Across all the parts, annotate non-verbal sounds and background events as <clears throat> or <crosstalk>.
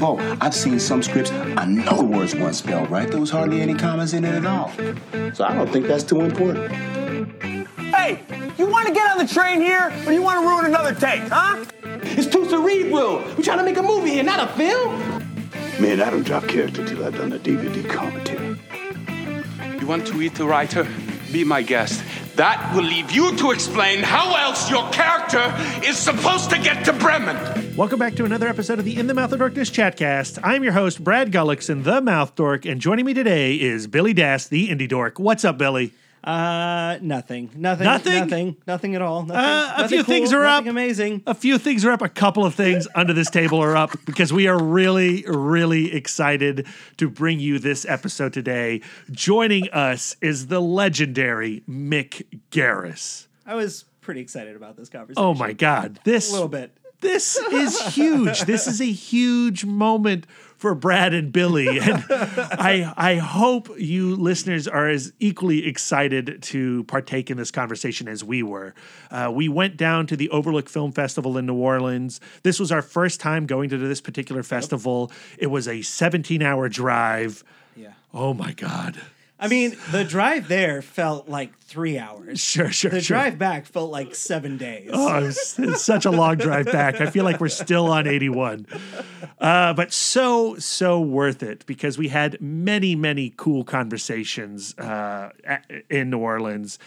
Bo, I've seen some scripts. I know the words weren't spelled right. There was hardly any commas in it at all. So I don't think that's too important. Hey, you want to get on the train here, or you want to ruin another take, huh? It's too cerebral. We're trying to make a movie here, not a film. Man, I don't drop character till I've done a DVD commentary. You want to eat the writer? Be my guest. That will leave you to explain how else your character is supposed to get to Bremen. Welcome back to another episode of the In the Mouth of Dorkness Chatcast. I'm your host, Brad Gullickson, the Mouth Dork, and joining me today is Billy Dass, the Indie Dork. What's up, Billy? Uh, nothing, nothing, Nothing? nothing, nothing at all. Nothing, Uh, a nothing few cool, things are up. Amazing. A few things are up. A couple of things under this table are up because we are really, really excited to bring you this episode today. Joining us is the legendary Mick Garris. I was pretty excited about this conversation. Oh my God. This a little bit. This is huge. this is a huge moment for Brad and Billy. <laughs> And I I hope you listeners are as equally excited to partake in this conversation as we were. Uh, we went down to the Overlook Film Festival in New Orleans. This was our first time going to this particular festival. It was a 17 hour drive. Yeah. Oh my God. I mean, the drive there felt like three hours. Sure, sure, The sure. drive back felt like seven days. Oh, it's, it's such a long drive back. I feel like we're still on 81. Uh, but so, so worth it because we had many, many cool conversations uh, in New Orleans.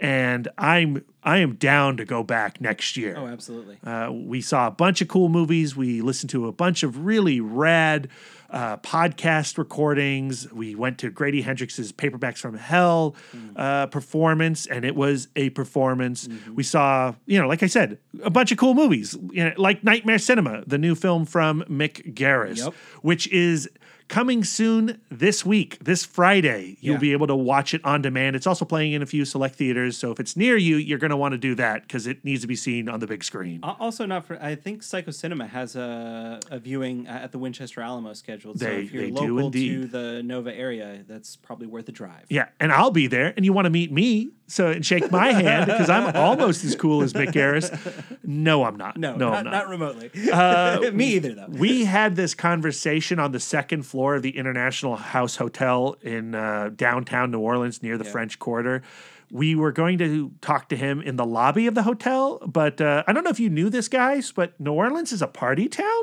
And I'm I am down to go back next year. Oh, absolutely. Uh, we saw a bunch of cool movies. We listened to a bunch of really rad uh, podcast recordings. We went to Grady Hendrix's Paperbacks from Hell uh, performance, and it was a performance. We saw, you know, like I said, a bunch of cool movies, you know, like Nightmare Cinema, the new film from Mick Garris, Yep. which is coming soon this week, this Friday. You'll Yeah. be able to watch it on demand. It's also playing in a few select theaters. So if it's near you, you're going to want to do that because it needs to be seen on the big screen. Also, not for. I think Psycho Cinema has a, a viewing at the Winchester Alamo scheduled. so They- if you're local to the Nova area, that's probably worth a drive. Yeah, and I'll be there, and you want to meet me, so and shake my hand because I'm <laughs> almost as cool as Mick Garris. No, I'm not. No, no, not, I'm not. not. remotely. <laughs> Me either, though. we had this conversation on the second floor of the International House Hotel in uh, downtown New Orleans near the French Quarter. We were going to talk to him in the lobby of the hotel, but uh, I don't know if you knew this, guys, but New Orleans is a party town.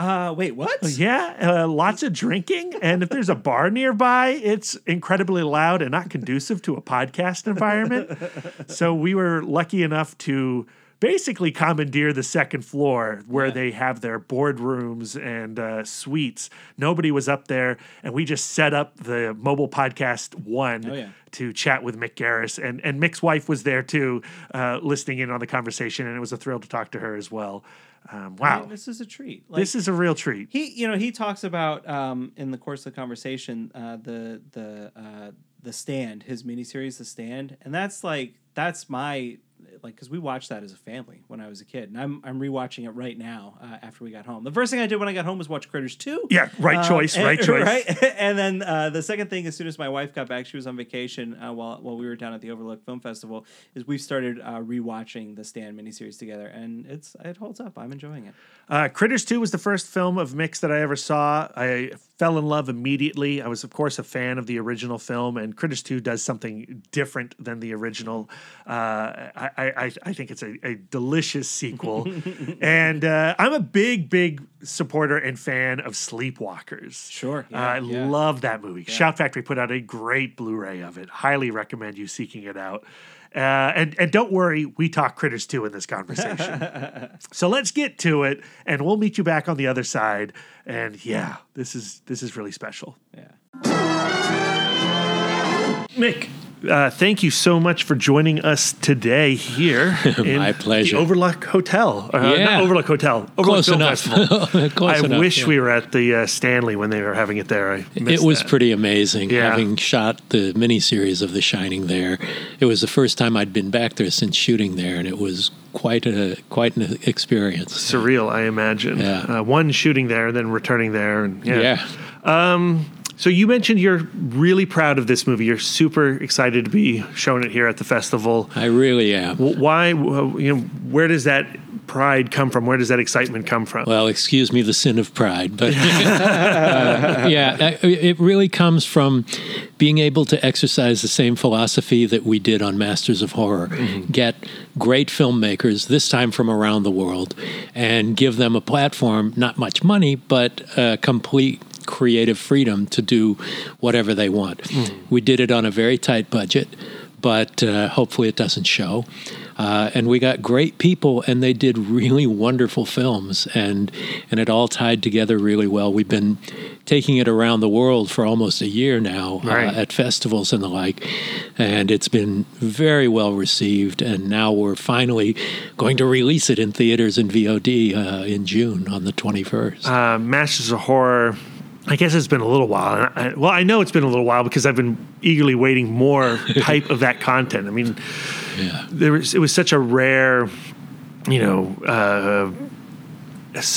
Uh, wait, what? Yeah, uh, lots of drinking. And if there's a bar nearby, it's incredibly loud and not conducive to a podcast environment. so we were lucky enough to basically commandeer the second floor where they have their boardrooms and uh, suites. Nobody was up there. And we just set up the mobile podcast one Oh, yeah. to chat with Mick Garris. And, and Mick's wife was there too, uh, listening in on the conversation. And it was a thrill to talk to her as well. Um, I wow. mean, this is a treat. Like, this is a real treat. he you know he talks about um, in the course of the conversation uh, the the uh, the stand his miniseries the stand and that's like that's my like because we watched that as a family when I was a kid and I'm I'm rewatching it right now uh, after we got home. The first thing I did when I got home was watch Critters 2 Yeah, right choice, and- <laughs> right? choice. right <laughs> and then uh, the second thing as soon as my wife got back she was on vacation uh, while while we were down at the Overlook Film Festival is we've started uh, rewatching the stand miniseries together and it's it holds up. I'm enjoying it. Uh, Critters 2 was the first film of Mick's that I ever saw. I fell in love immediately. I was, of course, a fan of the original film, and Critters 2 does something different than the original. Uh, I, I, I think it's a, a delicious sequel. <laughs> and uh, I'm a big, big supporter and fan of Sleepwalkers. Sure, Uh, I yeah. love that movie. Shout Factory put out a great Blu ray of it. Highly recommend you seeking it out. Uh, and and don't worry, we talk Critters 2 in this conversation. <laughs> so let's get to it, and we'll meet you back on the other side. And yeah, this is this is really special. yeah. Mick, uh, thank you so much for joining us today here. <laughs> in My pleasure. The Overlook Hotel. Uh, Not Yeah. Overlook Hotel. Overlook Close Film enough. Festival. <laughs> Close I enough, wish yeah. we were at the uh, Stanley when they were having it there. I It was that. pretty amazing Yeah. having shot the miniseries of The Shining there. It was the first time I'd been back there since shooting there, and it was quite a quite an experience. surreal. I imagine. Yeah. Uh, one shooting there, then returning there, and yeah. Yeah. So you mentioned you're really proud of this movie. You're super excited to be showing it here at the festival. I really am. Why? You know, where does that pride come from? Where does that excitement come from? Well, excuse me, the sin of pride, but <laughs> uh, yeah, it really comes from being able to exercise the same philosophy that we did on Masters of Horror. Get great filmmakers, this time from around the world, and give them a platform, not much money, but uh, complete creative freedom to do whatever they want. We did it on a very tight budget, but uh, hopefully it doesn't show. Uh, and we got great people, and they did really wonderful films, and and it all tied together really well. We've been taking it around the world for almost a year now Right. uh, at festivals and the like, and it's been very well received. And now we're finally going to release it in theaters and VOD uh, in June on the twenty first. uh, Masters of Horror. I guess it's been a little while. And I, well, I know it's been a little while because I've been eagerly waiting more <laughs> type of that content. I mean, yeah. there was it was such a rare, you know, uh,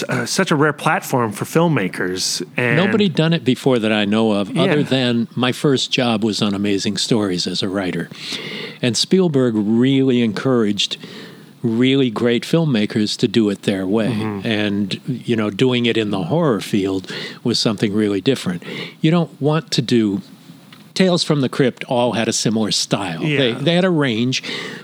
uh, such a rare platform for filmmakers. And Nobody done it before that I know of, Yeah. other than my first job was on Amazing Stories as a writer. And Spielberg really encouraged really great filmmakers to do it their way. Mm-hmm. And, you know, doing it in the horror field was something really different. You don't want to do. Tales from the Crypt all had a similar style. They, Yeah. they had a range,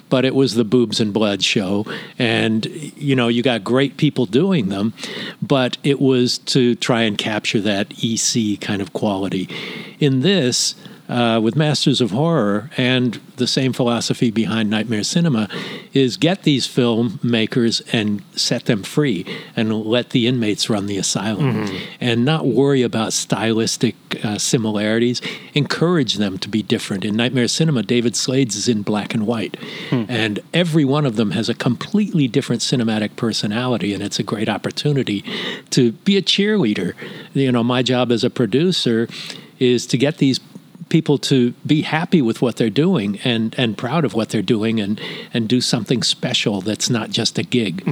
but it was the boobs and blood show. And, you know, you got great people doing them, but it was to try and capture that EC kind of quality. In this, uh, with Masters of Horror and the same philosophy behind Nightmare Cinema is get these filmmakers and set them free and let the inmates run the asylum and not worry about stylistic uh, similarities. Encourage them to be different. In Nightmare Cinema, David Slade's is in black and white, and every one of them has a completely different cinematic personality, and it's a great opportunity to be a cheerleader. You know, my job as a producer is to get these people to be happy with what they're doing and and proud of what they're doing and and do something special that's not just a gig.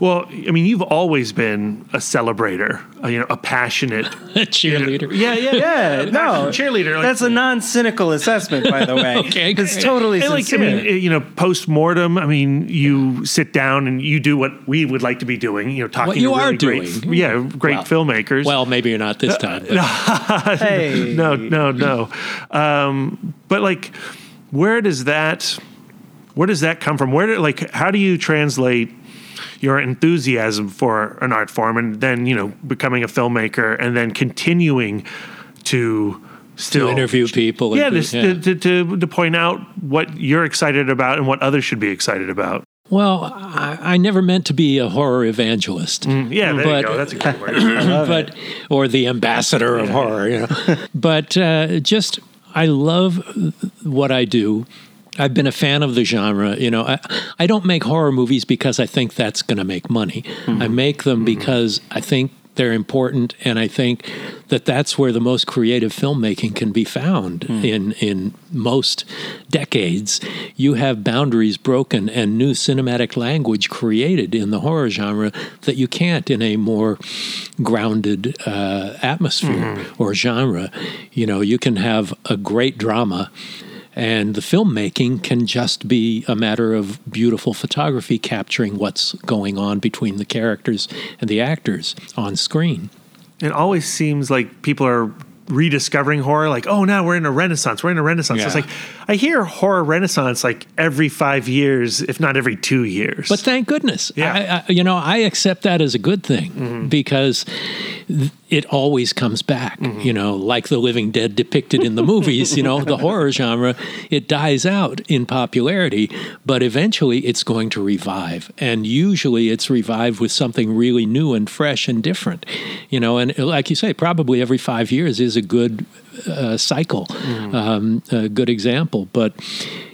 Well, I mean, you've always been a celebrator, uh, you know, a passionate <laughs> a cheerleader. Yeah, yeah, Yeah, <laughs> no, cheerleader. Like, That's a non-cynical assessment, by the way. <laughs> Okay, it's totally And like I mean, uh, you know, post mortem. I mean, you sit down and you do what we would like to be doing. You know, talking What you really are great, doing. yeah, great Well, filmmakers. Well, maybe you're not this time. but- hey, no, no, no. Um, but like, where does that, where does that come from? Where do like, how do you translate? Your enthusiasm for an art form, and then you know becoming a filmmaker, and then continuing to still to interview people. yeah, this, To, to, to, to point out what you're excited about and what others should be excited about. Well, I, I never meant to be a horror evangelist. Mm, yeah, there But- you go. That's a good word. <laughs> but or the ambassador of horror, you know. <laughs> but uh, just I love what I do. I've been a fan of the genre. You know, I, I don't make horror movies because I think that's going to make money. Mm-hmm. I make them mm-hmm. because I think they're important, and I think that that's where the most creative filmmaking can be found in in most decades. You have boundaries broken and new cinematic language created in the horror genre that you can't in a more grounded uh, atmosphere or genre. You know, you can have a great drama. And the filmmaking can just be a matter of beautiful photography capturing what's going on between the characters and the actors on screen. it always seems like people are rediscovering horror like oh now we're in a renaissance we're in a renaissance it's like i hear horror renaissance like every five years if not every two years But thank goodness. Yeah. I, I, you know, I accept that as a good thing mm-hmm. because th- it always comes back. You know, like the living dead depicted in the movies, you know, the <laughs> horror genre, it dies out in popularity, but eventually it's going to revive. And usually it's revived with something really new and fresh and different. You know, and like you say, probably every five years is a good uh, cycle, um, a good example. But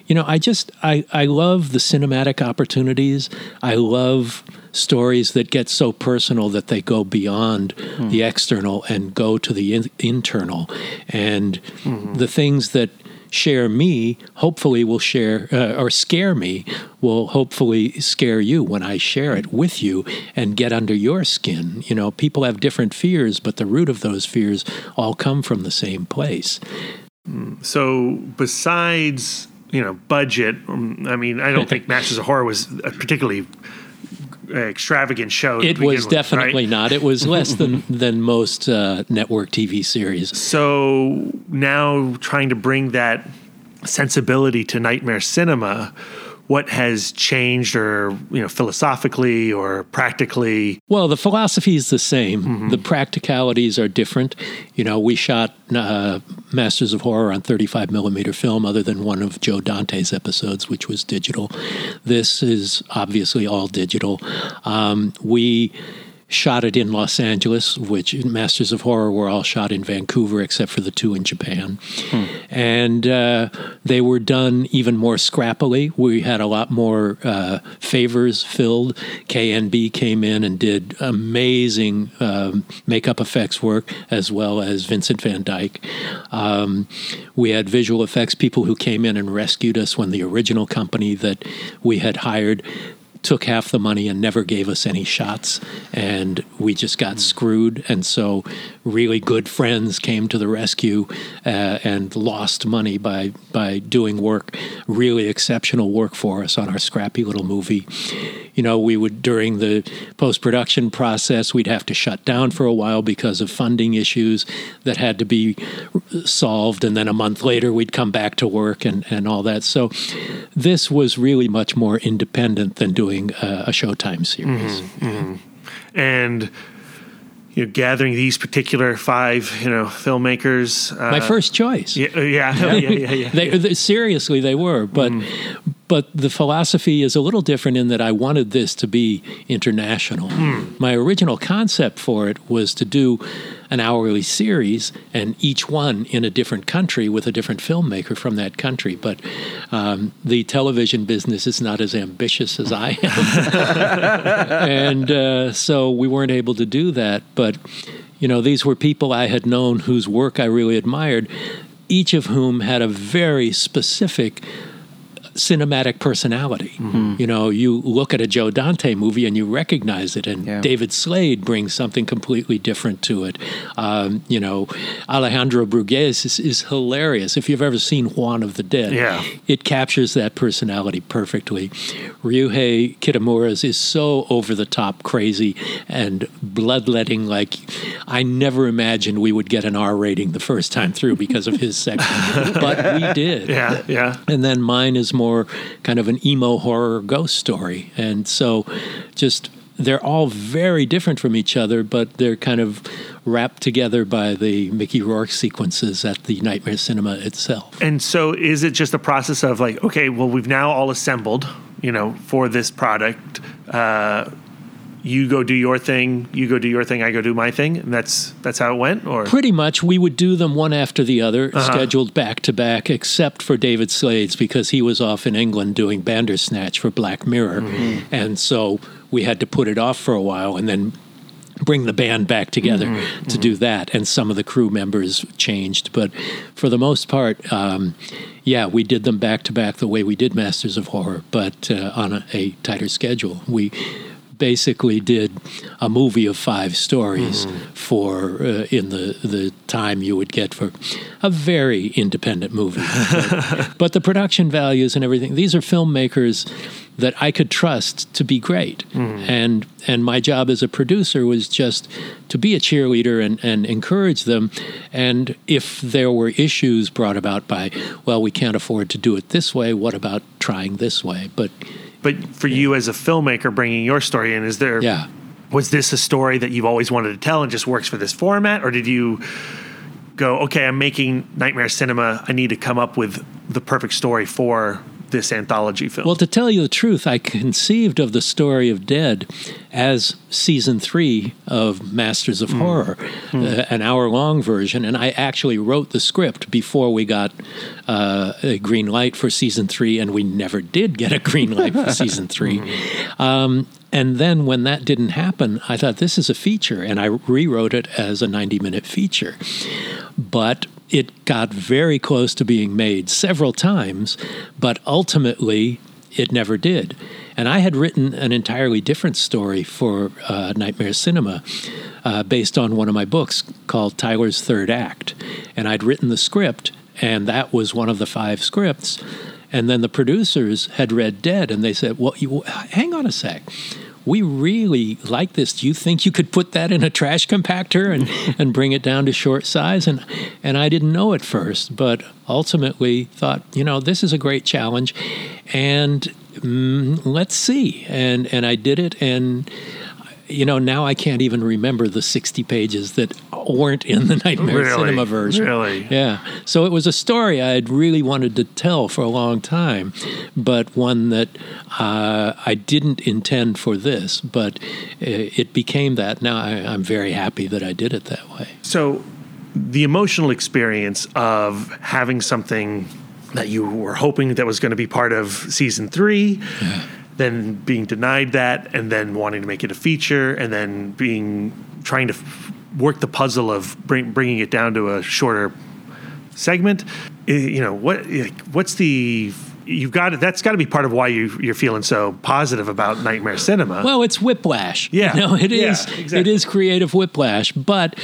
you know, I just I I love the cinematic opportunities. I love stories that get so personal that they go beyond hmm. the external and go to the in- internal, and hmm. the things that share me hopefully will share uh, or scare me will hopefully scare you when I share it with you and get under your skin. You know, people have different fears, but the root of those fears all come from the same place. Hmm. so besides you know budget um, i mean i don't <laughs> think masters of horror was a particularly extravagant show. It was with, definitely right? not. It was less than <laughs> than most uh, network TV series. So now trying to bring that sensibility to nightmare cinema, what has changed, or you know, philosophically or practically? Well, the philosophy is the same. The practicalities are different. You know, we shot uh, Masters of Horror on 35 millimeter film, other than one of Joe Dante's episodes, which was digital. This is obviously all digital. Um, we shot it in Los Angeles, which Masters of Horror were all shot in Vancouver, except for the two in Japan. And uh, they were done even more scrappily. We had a lot more uh, favors filled. KNB came in and did amazing um, makeup effects work, as well as Vincent van Dyke. Um, we had visual effects people who came in and rescued us when the original company that we had hired took half the money and never gave us any shots and we just got screwed. And so really good friends came to the rescue uh, and lost money by by doing work really exceptional work for us on our scrappy little movie. You know we would during the post production process we'd have to shut down for a while because of funding issues that had to be solved and then a month later we'd come back to work and and all that. So this was really much more independent than doing uh, a Showtime series. and you know, gathering these particular five, you know, filmmakers. Uh, My first choice. Yeah, uh, yeah, <laughs> yeah, yeah, yeah. They, they- seriously, they were, but but the philosophy is a little different in that I wanted this to be international. My original concept for it was to do an hourly series, and each one in a different country with a different filmmaker from that country. But um, the television business is not as ambitious as I am, <laughs> and uh, so we weren't able to do that. But you know, these were people I had known whose work I really admired each of whom had a very specific cinematic personality. You know, you look at a Joe Dante movie and you recognize it, and Yeah. David Slade brings something completely different to it. Um, you know, Alejandro Brugués is, is hilarious. If you've ever seen Juan of the Dead, Yeah. it captures that personality perfectly. Ryuhei Kitamura's is so over the top crazy and bloodletting. Like, I never imagined we would get an R rating the first time through because of his section, <laughs> but we did. yeah, yeah. And then mine is more kind of an emo horror ghost story. And so just they're all very different from each other, but they're kind of wrapped together by the Mickey Rourke sequences at the Nightmare Cinema itself. And so, is it just a process of like, okay, well, we've now all assembled, you know, for this product. Uh, you go do your thing, you go do your thing, I go do my thing, and that's that's how it went. Or Pretty much, we would do them one after the other, scheduled back to back, except for David Slade's because he was off in England doing Bandersnatch for Black Mirror. And so we had to put it off for a while and then bring the band back together to do that. And some of the crew members changed. But for the most part, um, yeah, we did them back to back the way we did Masters of Horror, but uh, on a, a tighter schedule. We basically did a movie of five stories for uh, in the the time you would get for a very independent movie. but, <laughs> but the production values and everything these are filmmakers that I could trust to be great. And and my job as a producer was just to be a cheerleader and, and encourage them. And if there were issues brought about by, well, we can't afford to do it this way, what about trying this way? But but for you as a filmmaker, bringing your story in, is there? yeah. Was this a story that you've always wanted to tell and just works for this format, or did you go, okay, I'm making Nightmare Cinema. I need to come up with the perfect story for this anthology film. Well, to tell you the truth, I conceived of the story of Dead as season three of Masters of Horror, uh, an hour long version. And I actually wrote the script before we got uh, a green light for season three, and we never did get a green light for <laughs> season three. Um, and then when that didn't happen, I thought this is a feature, and I rewrote it as a 90 minute feature. But it got very close to being made several times, but ultimately it never did. And I had written an entirely different story for uh, Nightmare Cinema uh, based on one of my books called Tyler's Third Act. And I'd written the script, and that was one of the five scripts. And then the producers had read Dead, and they said, Well, you, hang on a sec. We really like this. Do you think you could put that in a trash compactor and, <laughs> and bring it down to short size? And, and I didn't know at first, but ultimately thought, you know, this is a great challenge. And mm, let's see. And, and I did it. And you know, now I can't even remember the 60 pages that weren't in the Nightmare Really? Cinema version. Really? Yeah. So it was a story I had really wanted to tell for a long time, but one that uh, I didn't intend for this, but uh, it became that. Now I, I'm very happy that I did it that way. So, the emotional experience of having something that you were hoping that was going to be part of season three, then being denied that, and then wanting to make it a feature, and then being trying to f- work the puzzle of bring, bringing it down to a shorter segment. You know what? What's the You've got it. That's got to be part of why you, you're feeling so positive about Nightmare Cinema. Well, it's whiplash. Yeah. You know, it Yeah, is. Exactly. is creative whiplash, but.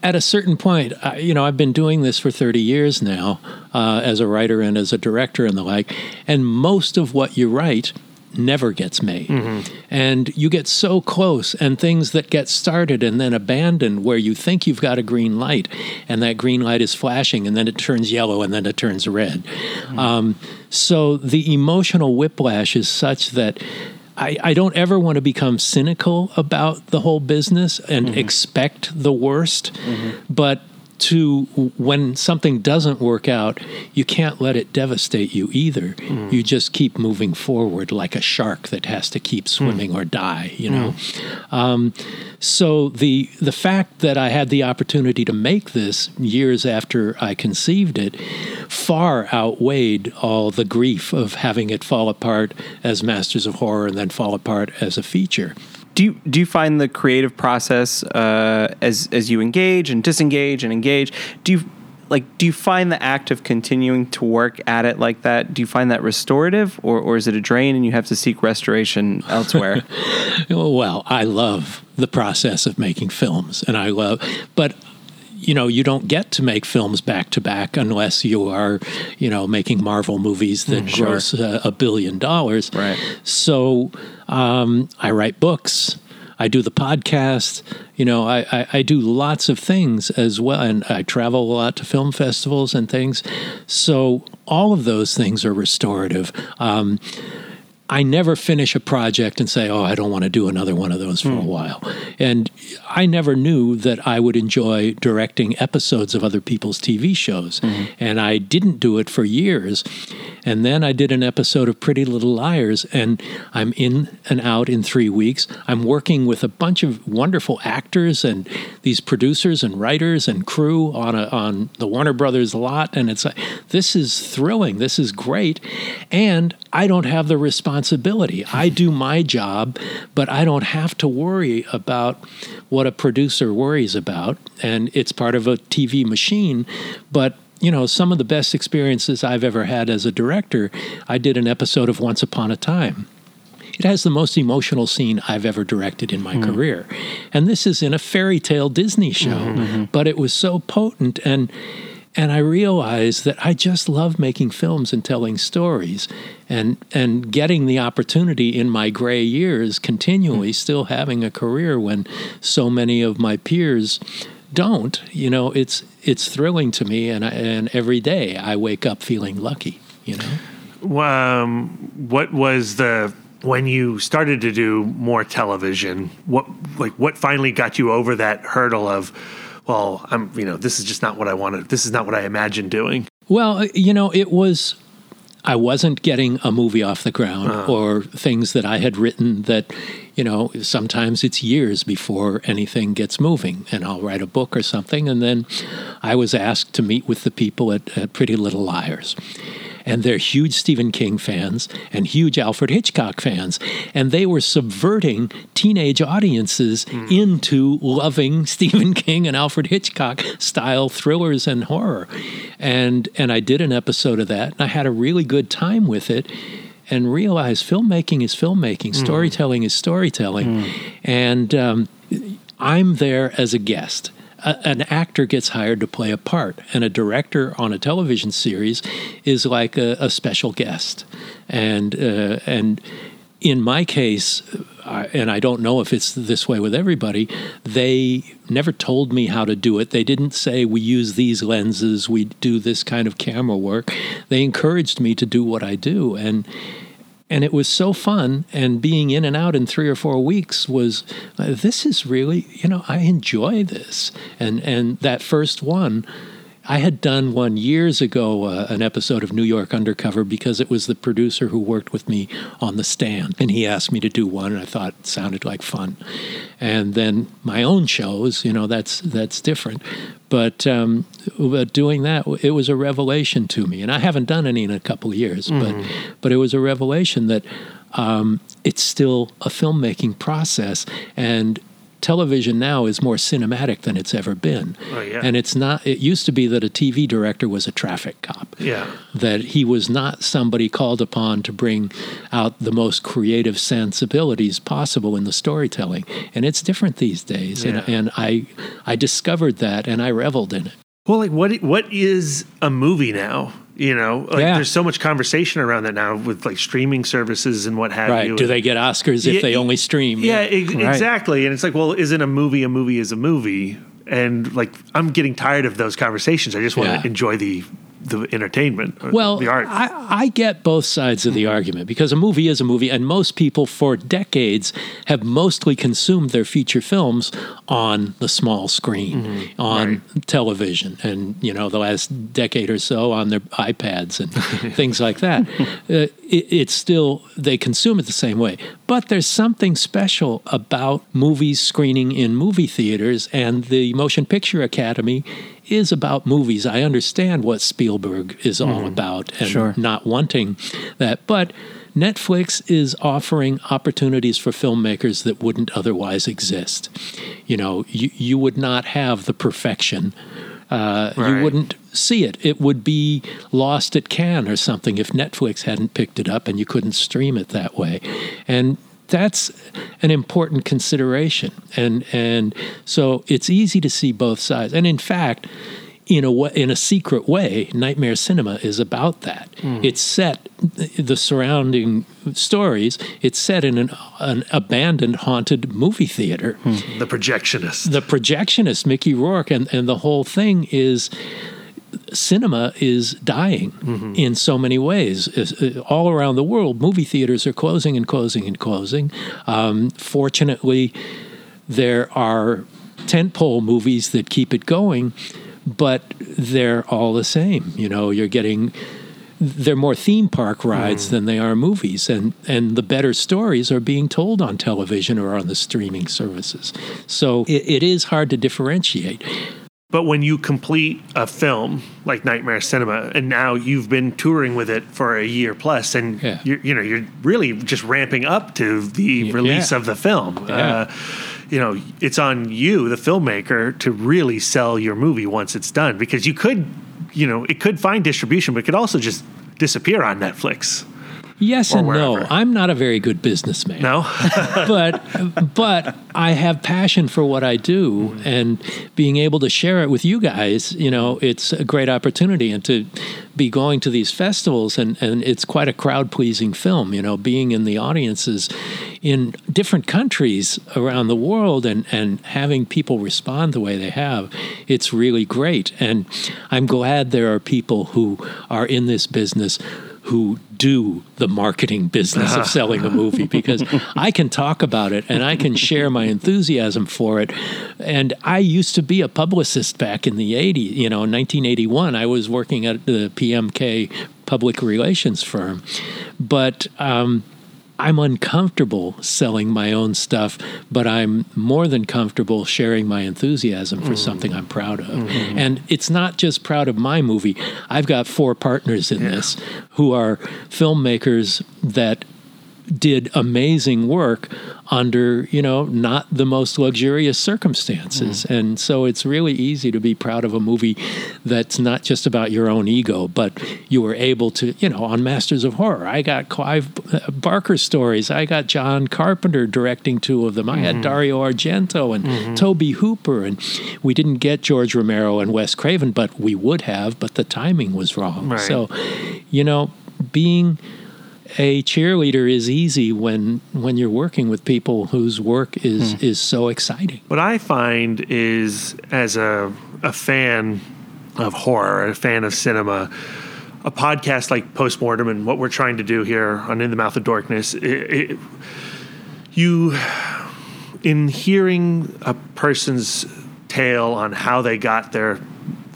At a certain point, I, you know, I've been doing this for 30 years now uh, as a writer and as a director and the like, and most of what you write never gets made. Mm-hmm. And you get so close, and things that get started and then abandoned where you think you've got a green light, and that green light is flashing, and then it turns yellow, and then it turns red. Um, so the emotional whiplash is such that. I, I don't ever want to become cynical about the whole business and expect the worst, but to when something doesn't work out, you can't let it devastate you either. Mm. You just keep moving forward like a shark that has to keep mm. swimming or die. You know. Mm. Um, so the the fact that I had the opportunity to make this years after I conceived it far outweighed all the grief of having it fall apart as Masters of Horror and then fall apart as a feature. Do you do you find the creative process uh, as as you engage and disengage and engage? Do you like do you find the act of continuing to work at it like that? Do you find that restorative, or or is it a drain and you have to seek restoration <laughs> elsewhere? Well, I love the process of making films, and I love, but you know, you don't get to make films back to back unless you are, you know, making Marvel movies that gross uh, a billion dollars. Right. So um, I write books. I do the podcast. You know, I, I, I do lots of things as well, and I travel a lot to film festivals and things. So all of those things are restorative. Um, I never finish a project and say, "Oh, I don't want to do another one of those for a hmm. while." And I never knew that I would enjoy directing episodes of other people's TV shows, hmm. and I didn't do it for years. And then I did an episode of Pretty Little Liars, and I'm in and out in three weeks. I'm working with a bunch of wonderful actors and these producers and writers and crew on a, on the Warner Brothers lot, and it's like this is thrilling. This is great, and I don't have the responsibility. I do my job, but I don't have to worry about what a producer worries about, and it's part of a TV machine, but you know, some of the best experiences I've ever had as a director, I did an episode of Once Upon a Time. It has the most emotional scene I've ever directed in my mm. career. And this is in a fairy tale Disney show, mm-hmm. Mm-hmm. but it was so potent and and I realized that I just love making films and telling stories and and getting the opportunity in my gray years continually still having a career when so many of my peers don't you know it's it's thrilling to me and I, and every day I wake up feeling lucky you know um, what was the when you started to do more television? What like what finally got you over that hurdle of, well, I'm you know this is just not what I wanted. This is not what I imagined doing. Well, uh, you know, it was. I wasn't getting a movie off the ground or things that I had written that, you know, sometimes it's years before anything gets moving. And I'll write a book or something. And then I was asked to meet with the people at, at Pretty Little Liars. And they're huge Stephen King fans and huge Alfred Hitchcock fans. And they were subverting teenage audiences into loving <laughs> Stephen King and Alfred Hitchcock style thrillers and horror. And and I did an episode of that and I had a really good time with it and realized filmmaking is filmmaking, storytelling is storytelling. And um, I'm there as a guest. A, an actor gets hired to play a part, and a director on a television series is like a, a special guest. And uh, and in my case, and I don't know if it's this way with everybody. They never told me how to do it. They didn't say we use these lenses, we do this kind of camera work. They encouraged me to do what I do, and and it was so fun. And being in and out in three or four weeks was uh, this is really you know I enjoy this. And and that first one. I had done one years ago, uh, an episode of New York Undercover, because it was the producer who worked with me on the stand. And he asked me to do one, and I thought it sounded like fun. And then my own shows, you know, that's, that's different. But, um, but doing that, it was a revelation to me. And I haven't done any in a couple of years, but, but it was a revelation that um, it's still a filmmaking process. And television now is more cinematic than it's ever been. Oh, yeah. And it's not, it used to be that a TV director was a traffic cop. Yeah. That he was not somebody called upon to bring out the most creative sensibilities possible in the storytelling. And it's different these days. Yeah. And, and I, I discovered that and I reveled in it. Well, like what what is a movie now? You know, like Yeah. there's so much conversation around that now with like streaming services and what have Right. you. Do they get Oscars if Yeah, they only stream? Yeah, ex- Right. exactly. And it's like, well, isn't a movie a movie is a movie? And like, I'm getting tired of those conversations. I just want Yeah. to enjoy the the entertainment, uh, Well, the art. I, I get both sides of the mm-hmm. argument because a movie is a movie, and most people for decades have mostly consumed their feature films on the small screen, mm-hmm. on television, and you know the last decade or so on their iPads and <laughs> things like that. Uh, it, it's still they consume it the same way, but there's something special about movies screening in movie theaters, and the Motion Picture Academy is about movies. I understand what Spielberg is all about and Sure. not wanting that. But Netflix is offering opportunities for filmmakers that wouldn't otherwise exist. You know, you, you would not have the perfection. Uh, Right. You wouldn't see it. It would be lost at Cannes or something if Netflix hadn't picked it up and you couldn't stream it that way. And that's an important consideration. And and so it's easy to see both sides. And in fact, in a way, in a secret way, Nightmare Cinema is about that. Mm. It's set the surrounding stories. It's set in an, an abandoned, haunted movie theater hmm. the projectionist. the projectionist Mickey Rourke and, and the whole thing is cinema is dying in so many ways. Uh, All around the world, movie theaters are closing and closing and closing. Um, fortunately, there are tentpole movies that keep it going, but they're all the same. You know, you're getting they're more theme park rides than they are movies and and the better stories are being told on television or on the streaming services so it, it is hard to differentiate But when you complete a film like Nightmare Cinema, and now you've been touring with it for a year plus, and Yeah. you're, you know you're really just ramping up to the release yeah. of the film. Yeah. Uh, you know, it's on you, the filmmaker, to really sell your movie once it's done, because you could, you know, it could find distribution, but it could also just disappear on Netflix. Yes and no. i'm not a very good businessman. No, <laughs> but but I have passion for what I do, mm-hmm. and being able to share it with you guys, you know, it's a great opportunity, and to be going to these festivals, and and it's quite a crowd pleasing film, you know, being in the audiences in different countries around the world, and and having people respond the way they have, it's really great, and I'm glad there are people who are in this business who do the marketing business of selling a movie <laughs> because I can talk about it and I can share my enthusiasm for it. And I used to be a publicist back in the 80s, you know, in 1981. I was working at the PMK public relations firm. But, um, I'm uncomfortable selling my own stuff, but I'm more than comfortable sharing my enthusiasm for mm. something I'm proud of. Mm-hmm. And it's not just proud of my movie. I've got four partners in this who are filmmakers that did amazing work under you know not the most luxurious circumstances. Mm-hmm. And so it's really easy to be proud of a movie that's not just about your own ego but you were able to you know on masters of horror i got clive barker stories i got john carpenter directing two of them i had mm-hmm. dario argento and mm-hmm. Tobe Hooper and we didn't get george romero and wes craven but we would have but the timing was wrong. Right. so you know being a cheerleader is easy when when you're working with people whose work is hmm. is so exciting. What I find is, as a, a fan of horror, a fan of cinema, a podcast like Postmortem and what we're trying to do here on In the Mouth of Dorkness, it, it, you, in hearing a person's tale on how they got their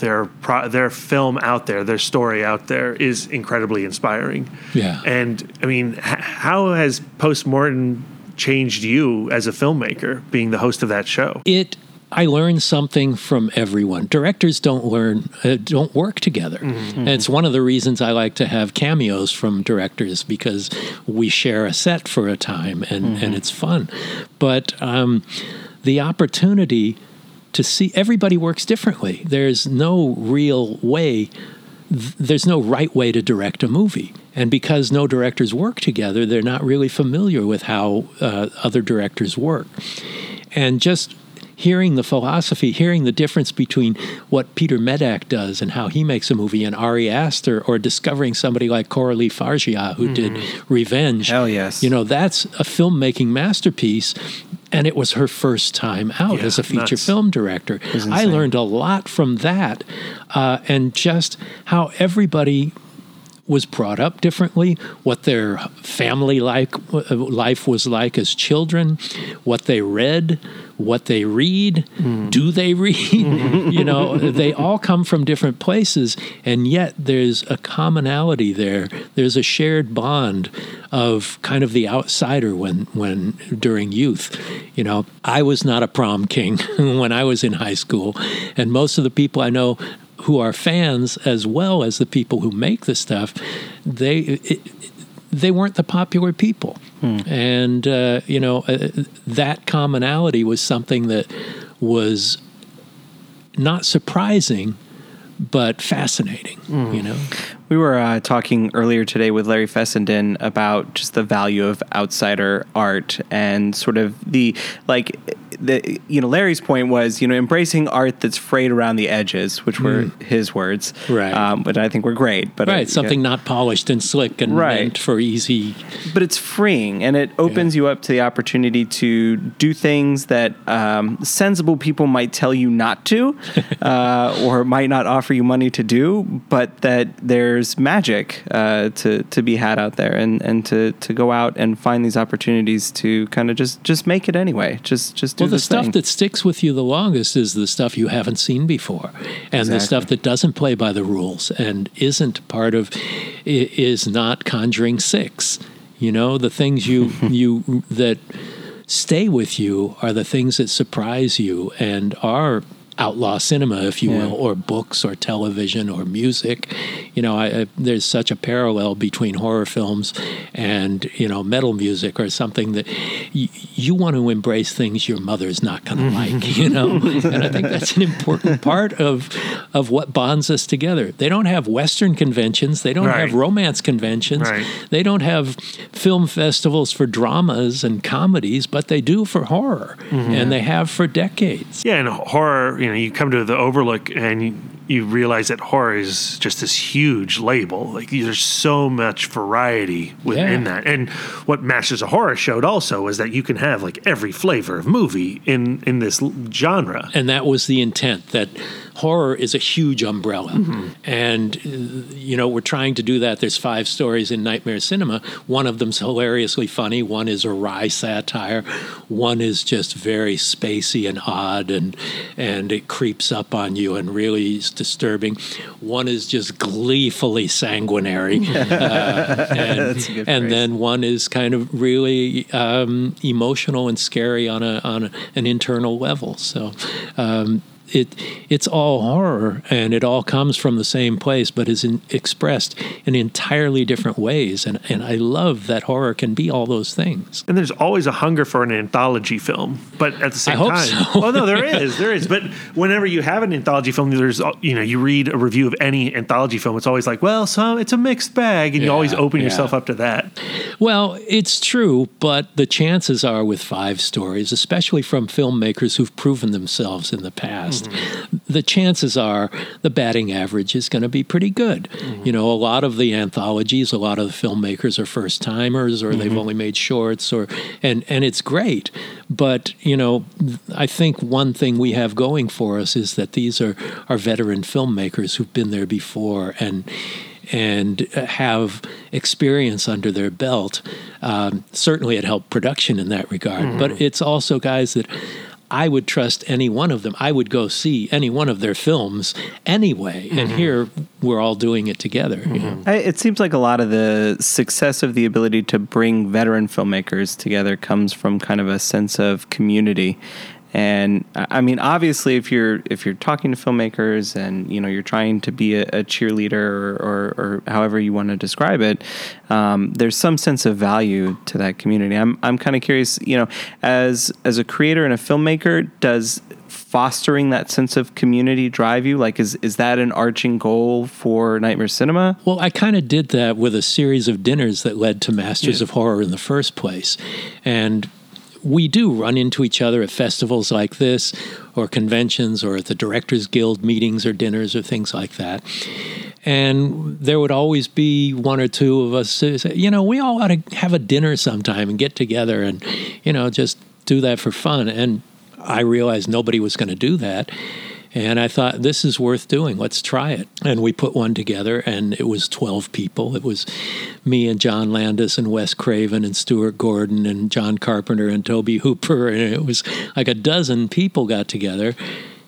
their pro, their film out there, their story out there, is incredibly inspiring. Yeah. And I mean, h- how has Postmortem changed you as a filmmaker, being the host of that show? it I learned something from everyone. Directors don't learn, uh, don't work together. And it's one of the reasons I like to have cameos from directors because we share a set for a time and, and it's fun. But um, the opportunity to see everybody works differently. There's no real way th- there's no right way to direct a movie. And because no directors work together, they're not really familiar with how uh, other directors work. And just hearing the philosophy, hearing the difference between what Peter Medak does and how he makes a movie, and Ari Aster, or discovering somebody like Coralie Fargeat who did Revenge. Hell yes. You know, that's a filmmaking masterpiece. And it was her first time out Yeah, as a feature nuts. film director. I learned a lot from that, uh, and just how everybody was brought up differently, what their family like life was like as children, what they read, what they read, mm-hmm. do they <laughs> read? Mm-hmm. you know, they all come from different places, and yet there's a commonality there. There's a shared bond of kind of the outsider when when during youth. You know, I was not a prom king <laughs> when I was in high school, and most of the people I know who are fans as well as the people who make the stuff, they it, they weren't the popular people, and uh, you know uh, that commonality was something that was not surprising, but fascinating. You know, We were uh, talking earlier today with Larry Fessenden about just the value of outsider art and sort of the like the you know Larry's point was you know embracing art that's frayed around the edges, which were his words, Right. Um, but I think were great. But right? Something not polished and slick and Right. meant for easy. but it's freeing and it opens you up to the opportunity to do things that um, sensible people might tell you not to <laughs> uh, or might not offer you money to do but that there's magic uh, to, to be had out there and, and to, to go out and find these opportunities to kind of just just make it anyway just just do Well, the stuff that sticks with you the longest is the stuff you haven't seen before, and the stuff that doesn't play by the rules and isn't part of, is not Conjuring Six. You know, the things you <laughs> you that stay with you are the things that surprise you and are outlaw cinema, if you will, or books or television or music. You know, I, I, there's such a parallel between horror films and you know metal music or something that y- you want to embrace things your mother's not going <laughs> to like. You know, and I think that's an important part of of what bonds us together. They don't have Western conventions. They don't Right. have romance conventions. Right. They don't have film festivals for dramas and comedies, but they do for horror, mm-hmm. and they have for decades. Yeah, and horror, you know, you come to the Overlook and you, you realize that horror is just this huge label. Like there's so much variety within Yeah. that. And what Masters of Horror showed also was that you can have like every flavor of movie in in this genre. and that was the intent that horror is a huge umbrella. And uh, you know we're trying to do that. There's five stories in nightmare cinema. One of them's hilariously funny. One is a wry satire. One is just very spacey and odd and and it creeps up on you and really is disturbing. One is just gleefully sanguinary. <laughs> Uh, and, That's a good and then one is kind of really um, emotional and scary on a on a, an internal level. So. Um, it it's all horror and it all comes from the same place but is in, expressed in entirely different ways and and I love that horror can be all those things. And there's always a hunger for an anthology film, but at the same hope time, so. well, no, there <laughs> is, there is. But whenever you have an anthology film, there's you know you read a review of any anthology film, it's always like, well, some it's a mixed bag, and you always open yeah. yourself up to that. Well, it's true, but the chances are with five stories, especially from filmmakers who've proven themselves in the past, cast, the chances are the batting average is going to be pretty good. Mm-hmm. You know, a lot of the anthologies, a lot of the filmmakers are first timers or they've mm-hmm. only made shorts or and and it's great. But, you know, I think one thing we have going for us is that these are are veteran filmmakers who've been there before and and have experience under their belt. Um, certainly, it helped production in that regard, but mm-hmm. it's also guys that I would trust any one of them. I would go see any one of their films anyway. And mm-hmm. here we're all doing it together. Mm-hmm. You know? I, it seems like a lot of the success of the ability to bring veteran filmmakers together comes from kind of a sense of community. And I mean, obviously, if you're if you're talking to filmmakers and you know you're trying to be a, a cheerleader or, or, or however you want to describe it, um, there's some sense of value to that community. I'm I'm kind of curious, you know, as as a creator and a filmmaker, does fostering that sense of community drive you? Like, is is that an arching goal for Nightmare Cinema? Well, I kind of did that with a series of dinners that led to Masters of Horror in the first place. And we do run into each other at festivals like this, or conventions, or at the Directors Guild meetings or dinners or things like that. And there would always be one or two of us who say, you know, we all ought to have a dinner sometime and get together and, you know, just do that for fun. And I realized nobody was going to do that. And I thought, this is worth doing. Let's try it. And we put one together, and it was 12 people. It was me and John Landis and Wes Craven and Stuart Gordon and John Carpenter and Tobe Hooper. And it was like a dozen people got together.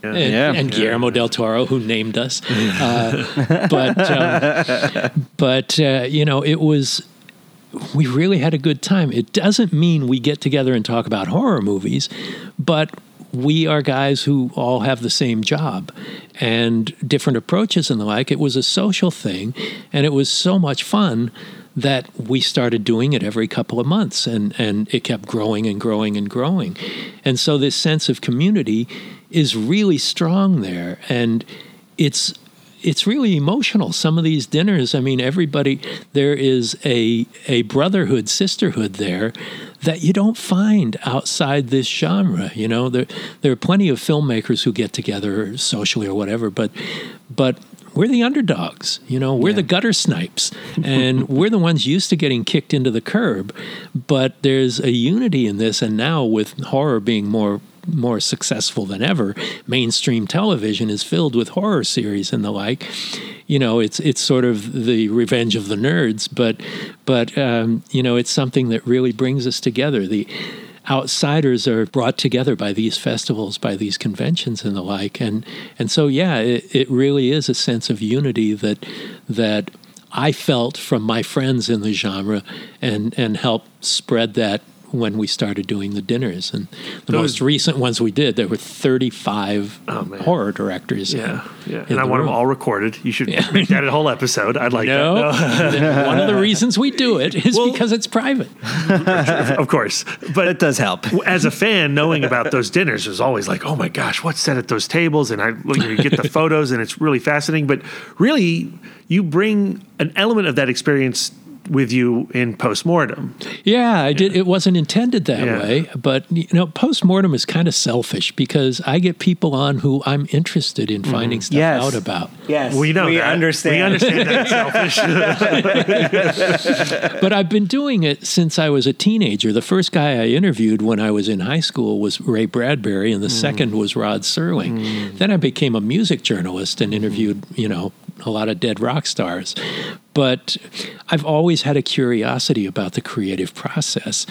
And, Yeah. and Guillermo del Toro, who named us. Uh, but, um, <laughs> but uh, you know, it was we really had a good time. It doesn't mean we get together and talk about horror movies, but we are guys who all have the same job and different approaches and the like. It was a social thing, and it was so much fun that we started doing it every couple of months and, and it kept growing and growing and growing. And so this sense of community is really strong there. And it's it's really emotional. Some of these dinners, I mean, everybody there is a a brotherhood, sisterhood there that you don't find outside this genre. You know, there there are plenty of filmmakers who get together socially or whatever, but but we're the underdogs. You know, we're the gutter snipes, and <laughs> we're the ones used to getting kicked into the curb. But there's a unity in this, and now with horror being more more successful than ever, mainstream television is filled with horror series and the like. You know, it's it's sort of the revenge of the nerds, but but um, you know, it's something that really brings us together. The outsiders are brought together by these festivals, by these conventions and the like, and and so yeah, it, it really is a sense of unity that that I felt from my friends in the genre, and and helped spread that when we started doing the dinners. And the Those- most recent ones we did, there were 35 Oh, horror directors. Yeah, yeah. in And I the want room. them all recorded. You should <laughs> make that a whole episode. I'd like No, that. <laughs> one of the reasons we do it is Well- because it's private. <laughs> Of course. But It does help. as a fan, knowing about those dinners was always like, oh my gosh, what's said at those tables? And I you get the photos, and it's really fascinating. But really, you bring an element of that experience with you in postmortem. Yeah, I did. It wasn't intended that Yeah. way, but you know, postmortem is kind of selfish because I get people on who I'm interested in mm-hmm. finding stuff Yes. out about. Yes, We know we that. understand. We understand that selfish. <laughs> <laughs> But I've been doing it since I was a teenager. The first guy I interviewed when I was in high school was Ray Bradbury, and the mm. second was Rod Serling. Mm. Then I became a music journalist and interviewed, you know, a lot of dead rock stars. But I've always had a curiosity about the creative process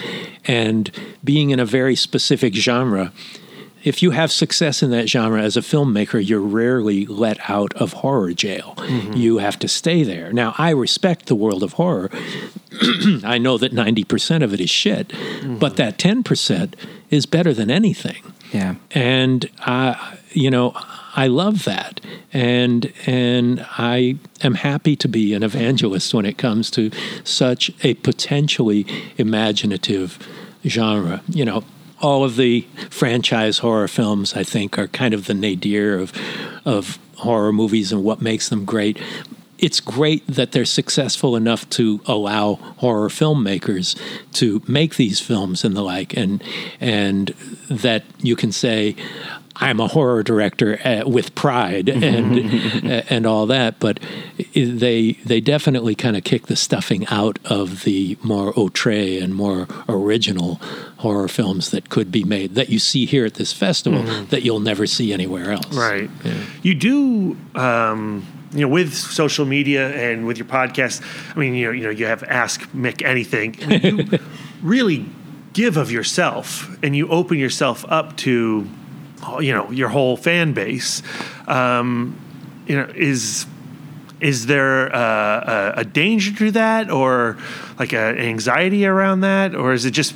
and being in a very specific genre. If you have success in that genre as a filmmaker, you're rarely let out of horror jail. Mm-hmm. You have to stay there. Now, I respect the world of horror. <clears throat> I know that 90% of it is shit, mm-hmm. but that 10% is better than anything. Yeah. And I, you know, I love that, and and I am happy to be an evangelist when it comes to such a potentially imaginative genre. You know, all of the franchise horror films, I think, are kind of the nadir of of horror movies and what makes them great. It's great that they're successful enough to allow horror filmmakers to make these films and the like, and and that you can say, I'm a horror director uh, with pride and uh, and all that, but they they definitely kind of kick the stuffing out of the more outre and more original horror films that could be made that you see here at this festival that you'll never see anywhere else. Right. You do, um, you know, with social media and with your podcast. I mean, you know, you know, you have Ask Mick Anything. I mean, you <laughs> really give of yourself, and you open yourself up to, you know, your whole fan base. Um, you know, is is there a, a, a danger to that, or like a, an anxiety around that, or is it just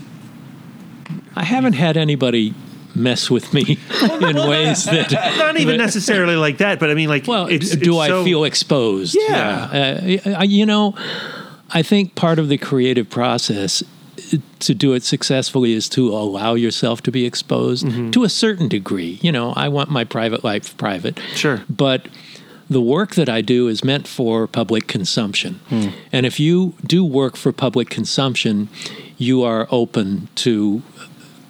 I haven't had anybody mess with me <laughs> in ways that <laughs> not even necessarily like that? But I mean, like, Well, it's, do it's I so- feel exposed? Yeah. Yeah. Uh, you know, I think part of the creative process uh, to do it successfully is to allow yourself to be exposed Mm-hmm. to a certain degree. You know, I want my private life private. Sure. But the work that I do is meant for public consumption. Hmm. And if you do work for public consumption, you are open to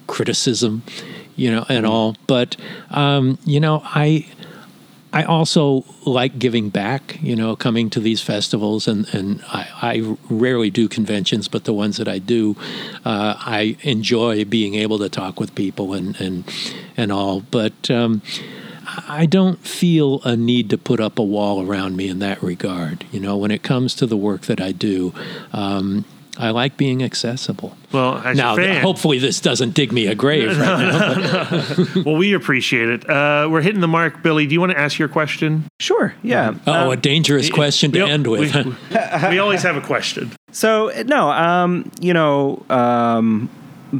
criticism, you know, and all. But um, you know, I I also like giving back, you know, coming to these festivals, and, and I, I rarely do conventions, but the ones that I do, uh, I enjoy being able to talk with people and, and, and all. But um, I don't feel a need to put up a wall around me in that regard. You know, when it comes to the work that I do, um, I like being accessible. Well, as now, a fan, hopefully, this doesn't dig me a grave right now. <laughs> well, we appreciate it. Uh, we're hitting the mark, Billy. Do you want to ask your question? Sure. Yeah. Oh, a dangerous question to end with. We, we always have a question. <laughs> So no, um, you know, um,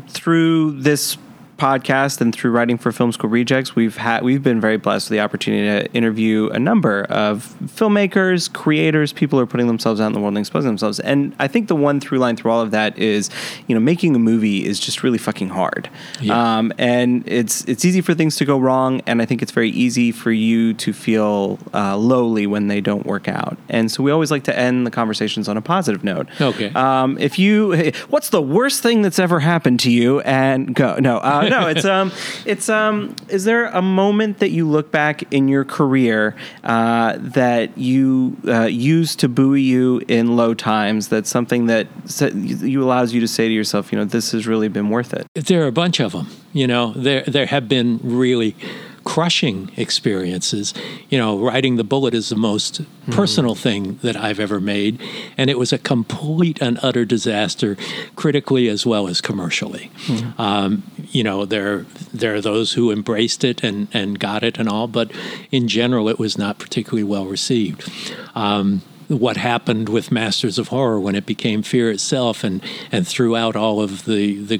through this podcast and through writing for Film School Rejects, we've had we've been very blessed with the opportunity to interview a number of filmmakers, creators, people who are putting themselves out in the world and exposing themselves. And I think the one through line through all of that is, you know, making a movie is just really fucking hard. Yeah. Um, and it's it's easy for things to go wrong, and I think it's very easy for you to feel uh, lowly when they don't work out. And so we always like to end the conversations on a positive note. Okay. Um, if you, <laughs> what's the worst thing that's ever happened to you? And go. No, uh, <laughs> no. It's um, it's um. Is there a moment that you look back in your career uh, that you uh, use to buoy you in low times? That's something that you allows you to say to yourself, you know, this has really been worth it. There are a bunch of them. You know, there there have been really crushing experiences. You know, riding the bullet is the most personal thing that I've ever made, and it was a complete and utter disaster, critically as well as commercially. Um, you know, there there are those who embraced it and and got it and all, but in general, it was not particularly well received. Um, what happened with Masters of Horror when it became Fear itself, and and throughout all of the the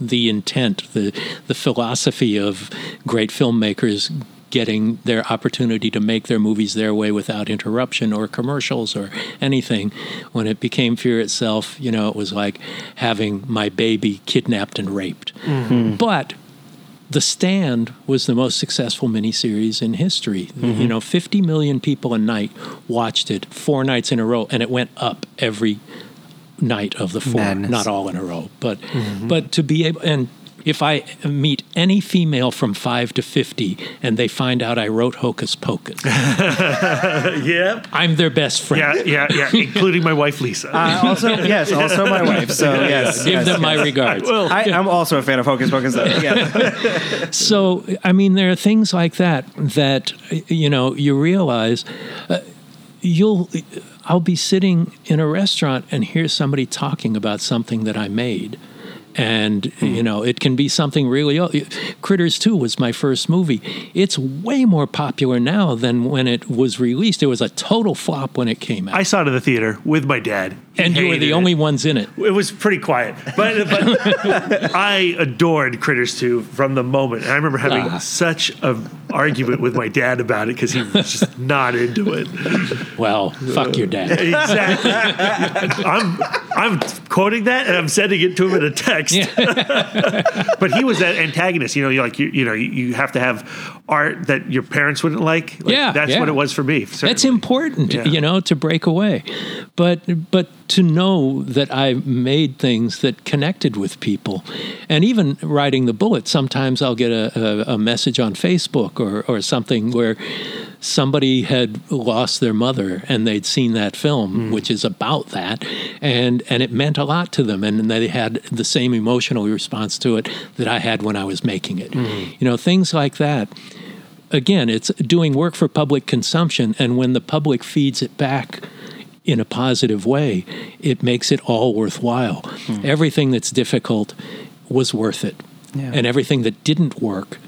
the intent, the the philosophy of great filmmakers getting their opportunity to make their movies their way without interruption or commercials or anything. When it became Fear itself, you know, it was like having my baby kidnapped and raped. Mm-hmm. But the Stand was the most successful miniseries in history. Mm-hmm. You know, 50 million people a night watched it four nights in a row, and it went up every night of the four, Madness. not all in a row. But mm-hmm. but to be able and if I meet any female from five to fifty and they find out I wrote Hocus Pocus, <laughs> Yep. I'm their best friend. Yeah, yeah, yeah. Including my wife, Lisa. Uh, also, yes, also my wife. So <laughs> yes, Give yes, them my regards. I, I'm also a fan of Hocus Pocus. Though. Yes. <laughs> So, I mean, there are things like that that, you know, you realize uh, you'll, I'll be sitting in a restaurant and hear somebody talking about something that I made. And, you know, it can be something really. old. Critters 2 was my first movie. It's way more popular now than when it was released. It was a total flop when it came out. I saw it in the theater with my dad. He and you were the it. only ones in it. It was pretty quiet, but, but <laughs> I adored Critters 2 from the moment. And I remember having Ah. such a argument with my dad about it because he was just not into it. Well, fuck your dad. Exactly. I'm I'm quoting that and I'm sending it to him in a text. <laughs> but he was that antagonist. You know, you're like you, you know, you, you have to have art that your parents wouldn't like. Like, Yeah, that's yeah. what it was for me. That's important, Yeah. you know, to break away. But but to know that I made things that connected with people, and even riding the bullet, sometimes I'll get a, a, a message on Facebook or or something where somebody had lost their mother and they'd seen that film mm. which is about that and and it meant a lot to them and they had the same emotional response to it that I had when I was making it. Mm. You know things like that again, it's doing work for public consumption, and when the public feeds it back in a positive way, it makes it all worthwhile. Mm. Everything that's difficult was worth it, and everything that didn't work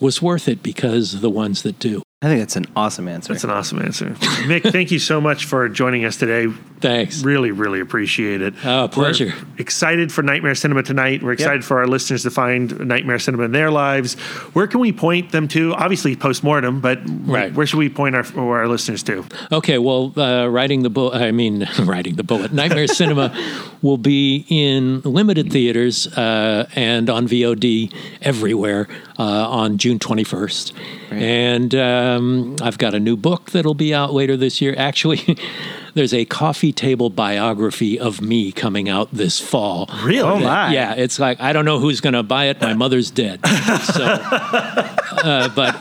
was worth it because of the ones that do. I think that's an awesome answer. That's an awesome answer. Mick, thank you so much for joining us today. Thanks. Really, really appreciate it. Oh, pleasure. We're excited for Nightmare Cinema tonight. We're excited for our listeners to find Nightmare Cinema in their lives. Where can we point them to? Obviously, postmortem, but Right. where should we point our, our listeners to? Okay, well, uh, riding the bullet, I mean, <laughs> riding the bullet, Nightmare <laughs> Cinema will be in limited theaters uh, and on VOD everywhere uh, on June 21st. And um, I've got a new book that'll be out later this year. Actually, <laughs> there's a coffee table biography of me coming out this fall. Really? Oh, my. Yeah, it's like I don't know who's going to buy it. My mother's dead. <laughs> So, uh, but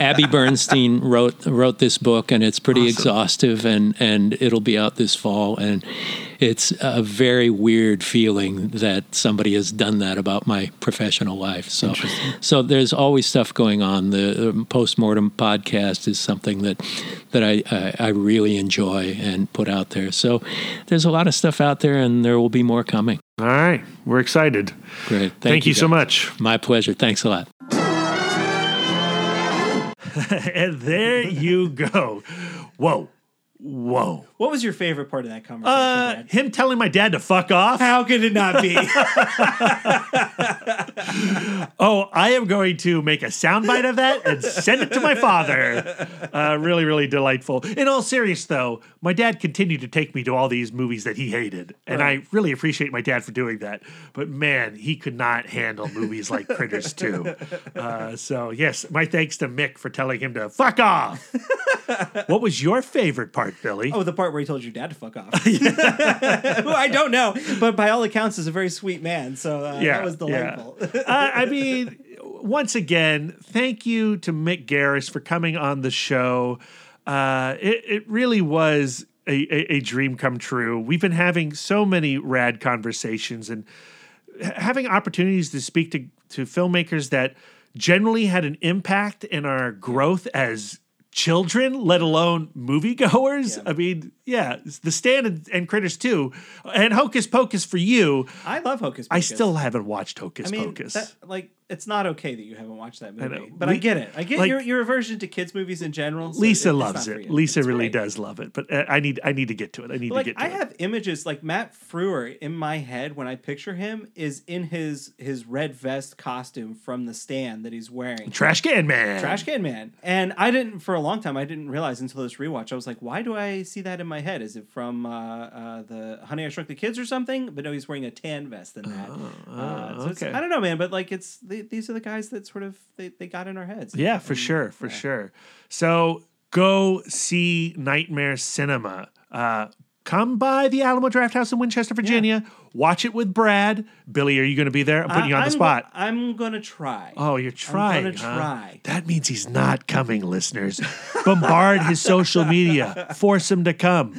Abbie Bernstein wrote wrote this book, and it's pretty exhaustive, and and it'll be out this fall, and it's a very weird feeling that somebody has done that about my professional life. So, so there's always stuff going on. The um, postmortem podcast is something that that I, I I really enjoy and put out there. So, there's a lot of stuff out there, and there will be more coming. All right. We're excited. Great. Thank, you so much. My pleasure. Thanks a lot. <laughs> and there you go. Whoa. Whoa. What was your favorite part of that conversation, Uh, Brad? him telling my dad to fuck off. How could it not be? <laughs> Oh, I am going to make a soundbite of that and send it to my father. Uh, really, really delightful. In all serious though, my dad continued to take me to all these movies that he hated, and I really appreciate my dad for doing that. But man, he could not handle movies like Critters 2. <laughs> Uh, so yes, my thanks to Mick for telling him to fuck off. <laughs> what was your favorite part, Billy? oh, the part where he told your dad to fuck off. <laughs> <laughs> Who I don't know, but by all accounts is a very sweet man. So uh, that was delightful. <laughs> uh, I mean, once again, thank you to Mick Garris for coming on the show. Uh, it, it really was a, a, a dream come true. We've been having so many rad conversations and having opportunities to speak to, to filmmakers that generally had an impact in our growth as children, let alone moviegoers. I mean, yeah, The Stand and, and Critters 2 and Hocus Pocus for you. I love Hocus Pocus. I still haven't watched Hocus I mean, Pocus. that, like, it's not okay that you haven't watched that movie. know. But Le- I get it. I get like- your, your aversion to kids' movies in general. so Lisa it's loves it. Lisa It's really great. does love it, but uh, I need I need to get to it. I need Like to get to I it. have images like Matt Frewer in my head when I picture him is in his his red vest costume from the stand that he's wearing. Trash Can Man. Trash Can Man. And I didn't, for a long time, I didn't realize until this rewatch. I was like, why do I see that in my head? Is it from uh, uh, the Honey I Shrunk the Kids or something? But no, he's wearing a tan vest in that. uh, so okay. I don't know, man, but like it's the, these are the guys that sort of they, they got in our heads. Yeah, for sure, for sure. So go see Nightmare Cinema. Uh, come by the Alamo Drafthouse in Winchester, Virginia. Watch it with Brad. Billy, are you going to be there? I'm putting you on I- the spot. go- I'm gonna try. Oh, you're trying. gonna huh? try. That means he's not coming, listeners. Bombard his social media. Force him to come.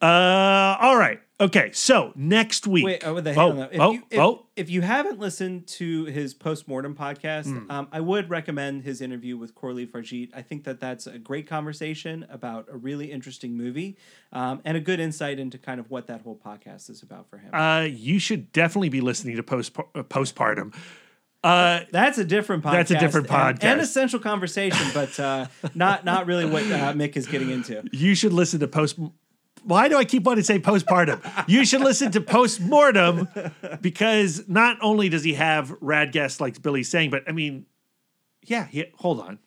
Uh, all right. Okay. So next week. Wait, oh, the, oh. If, oh, you, if, oh. if you haven't listened to his postmortem podcast, Hmm. um, I would recommend his interview with Coralie Fargeat. I think that that's a great conversation about a really interesting movie um, and a good insight into kind of what that whole podcast is about for him. Uh, you should definitely be listening to post uh, postpartum. Uh, that's a different podcast. That's a different and- and, essential conversation, but uh, not not really what uh, Mick is getting into. you should listen to post. Why do I keep wanting to say postpartum? you should listen to postmortem because not only does he have rad guests like Billy's saying, but I mean, yeah. He, hold on.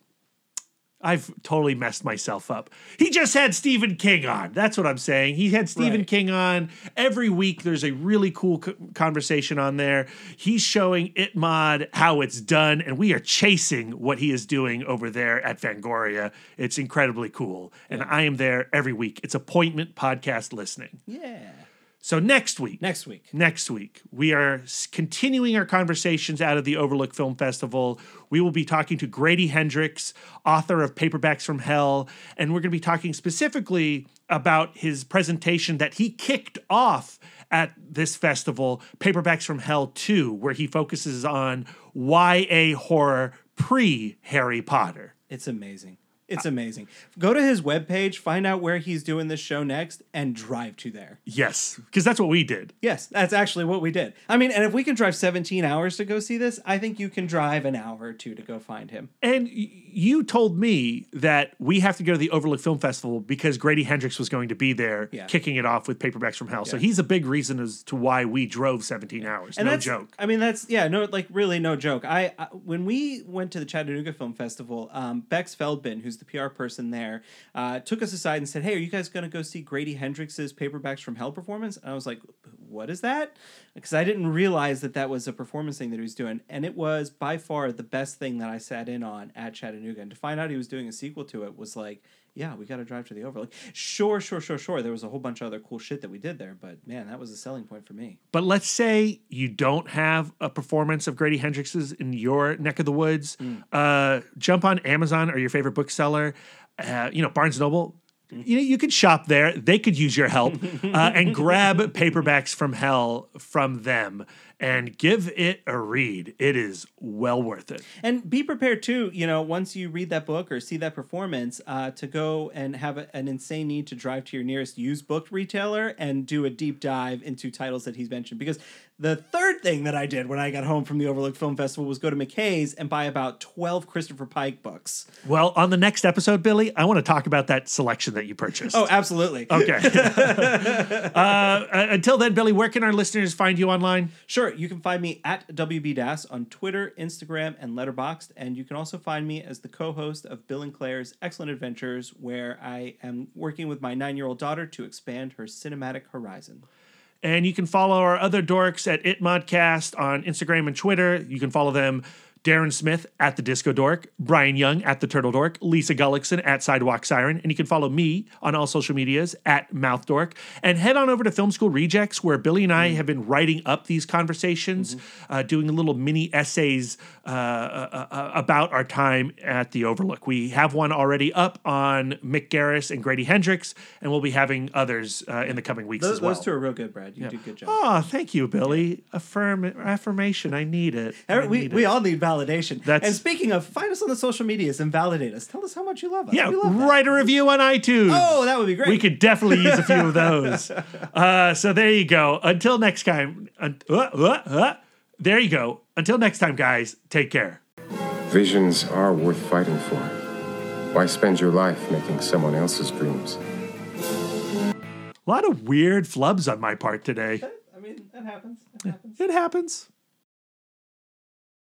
I've totally messed myself up. He just had Stephen King on. That's what I'm saying. He had Stephen Right. King on. Every week there's a really cool co- conversation on there. He's showing Itmod how it's done, and we are chasing what he is doing over there at Fangoria. It's incredibly cool. And I am there every week. It's appointment podcast listening. Yeah. So next week, Next week. next week we are continuing our conversations out of the overlook film festival we will be talking to grady hendrix author of paperbacks from hell and we're going to be talking specifically about his presentation that he kicked off at this festival paperbacks from hell 2 where he focuses on ya horror pre harry potter It's amazing. It's amazing. Go to his webpage, find out where he's doing this show next, and drive to there. yes because that's what we did Yes, that's actually what we did. I mean, and if we can drive 17 hours to go see this, I think you can drive an hour or two to go find him. And you told me that we have to go to the Overlook Film Festival because Grady Hendrix was going to be there, Yeah. kicking it off with Paperbacks from Hell. So he's a big reason as to why we drove 17 hours. And no joke. I mean, that's yeah, no, like really no joke. I, I when we went to the Chattanooga Film Festival, um, Bex Feldman, who's the PR person there, uh, took us aside and said, "Hey, are you guys going to go see Grady Hendrix's Paperbacks from Hell performance?" And I was like, "What is that?" Because I didn't realize that that was a performance thing that he was doing, and it was by far the best thing that I sat in on at Chattanooga. And to find out he was doing a sequel to it was like. Yeah, we got to drive to the Overlook. Sure, sure, sure, sure. There was a whole bunch of other cool shit that we did there, but man, that was a selling point for me. But let's say you don't have a performance of Grady Hendrix's in your neck of the woods. Mm. Uh, jump on Amazon or your favorite bookseller. Uh, you know, Barnes Noble. Mm. You know, you could shop there. They could use your help uh, and grab paperbacks from hell from them and give it a read. It is well worth it. And be prepared too, you know, once you read that book or see that performance, uh, to go and have a, an insane need to drive to your nearest used book retailer and do a deep dive into titles that he's mentioned. Because the third thing that I did when I got home from the Overlook Film Festival was go to McKay's and buy about 12 Christopher Pike books. Well, on the next episode, Billy, I want to talk about that selection that you purchased. Oh, absolutely. Okay. <laughs> uh, uh, until then, Billy, where can our listeners find you online? Sure, you can find me at WBDass on Twitter, Instagram, and Letterboxd, and you can also find me as the co-host of Bill and Claire's Excellent Adventures, where I am working with my nine-year-old daughter to expand her cinematic horizon. And you can follow our other dorks at ItModcast on Instagram and Twitter. You can follow them. Darren Smith at the Disco Dork, Brian Young at the Turtle Dork, Lisa Gullickson at Sidewalk Siren, and you can follow me on all social medias at Mouth Dork. And head on over to Film School Rejects, where Billy and I have been writing up these conversations, uh, doing little mini essays uh, uh, uh, about our time at the Overlook. We have one already up on Mick Garris and Grady Hendrix, and we'll be having others uh, in the coming weeks Those, as well. those two are real good, Brad. You do a good job. Oh, thank you, Billy. Affirm affirmation. I need it. Every- we, need we it. all need validation. That's- and speaking of, find us on the social medias and validate us. Tell us how much you love us. yeah, We love that. write a review on iTunes. Oh, that would be great. We could definitely use a few of those. <laughs> Uh, so there you go. Until next time. uh, uh, uh, there you go. Until next time, guys. Take care. Visions are worth fighting for. Why spend your life making someone else's dreams? A lot of weird flubs on my part today. I mean, that happens. That happens. It happens.